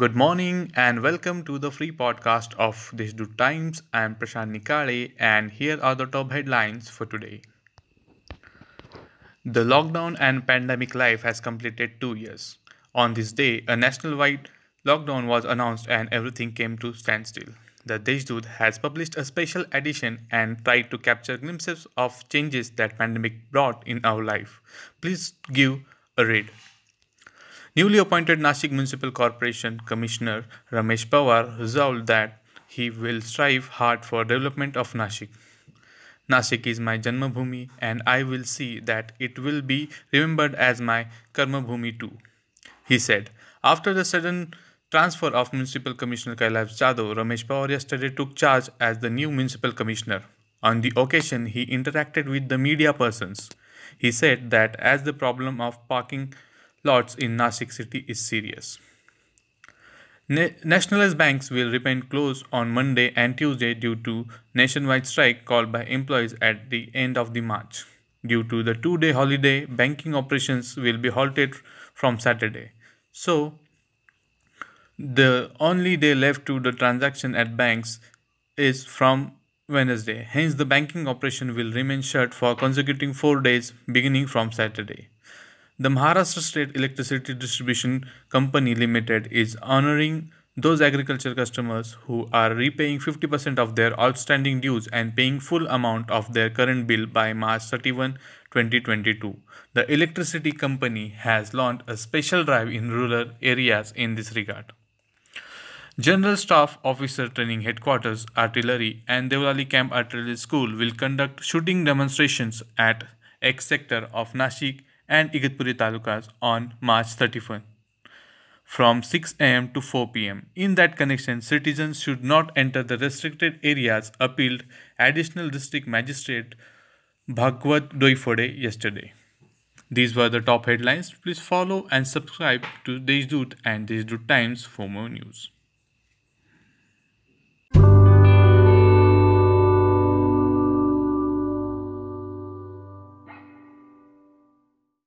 Good morning and welcome to the free podcast of Deshdoot Times. I am Prashant Nikale and here are the top headlines for today. The lockdown and pandemic life has completed two years. On this day, a nationwide lockdown was announced and everything came to standstill. The Deshdoot has published a special edition and tried to capture glimpses of changes that pandemic brought in our life. Please give a read. Newly appointed Nashik Municipal Corporation Commissioner Ramesh Pawar resolved that he will strive hard for development of Nashik. Nashik is my Janmabhumi and I will see that it will be remembered as my Karmabhumi too, he said. After the sudden transfer of Municipal Commissioner Kailash Jadhav, Ramesh Pawar yesterday took charge as the new Municipal Commissioner. On the occasion, he interacted with the media persons. He said that as the problem of parking lots in Nashik city is serious. Na- nationalized banks will remain closed on Monday and Tuesday due to nationwide strike called by employees at the end of the March. Due to the two-day holiday, banking operations will be halted from Saturday. So, the only day left to the transaction at banks is from Wednesday. Hence, the banking operation will remain shut for consecutive four days beginning from Saturday. The Maharashtra State Electricity Distribution Company Limited is honoring those agriculture customers who are repaying 50% of their outstanding dues and paying full amount of their current bill by March 31, 2022. The electricity company has launched a special drive in rural areas in this regard. General Staff Officer Training Headquarters Artillery and Deolali Camp Artillery School will conduct shooting demonstrations at X sector of Nashik and Igatpuri talukas on March 31 from 6 am to 4 pm. In that connection, citizens should not enter the restricted areas, appealed Additional District Magistrate Bhagwat Doifode yesterday. These were the top headlines. Please follow and subscribe to Deshdoot and Deshdoot Times for more news.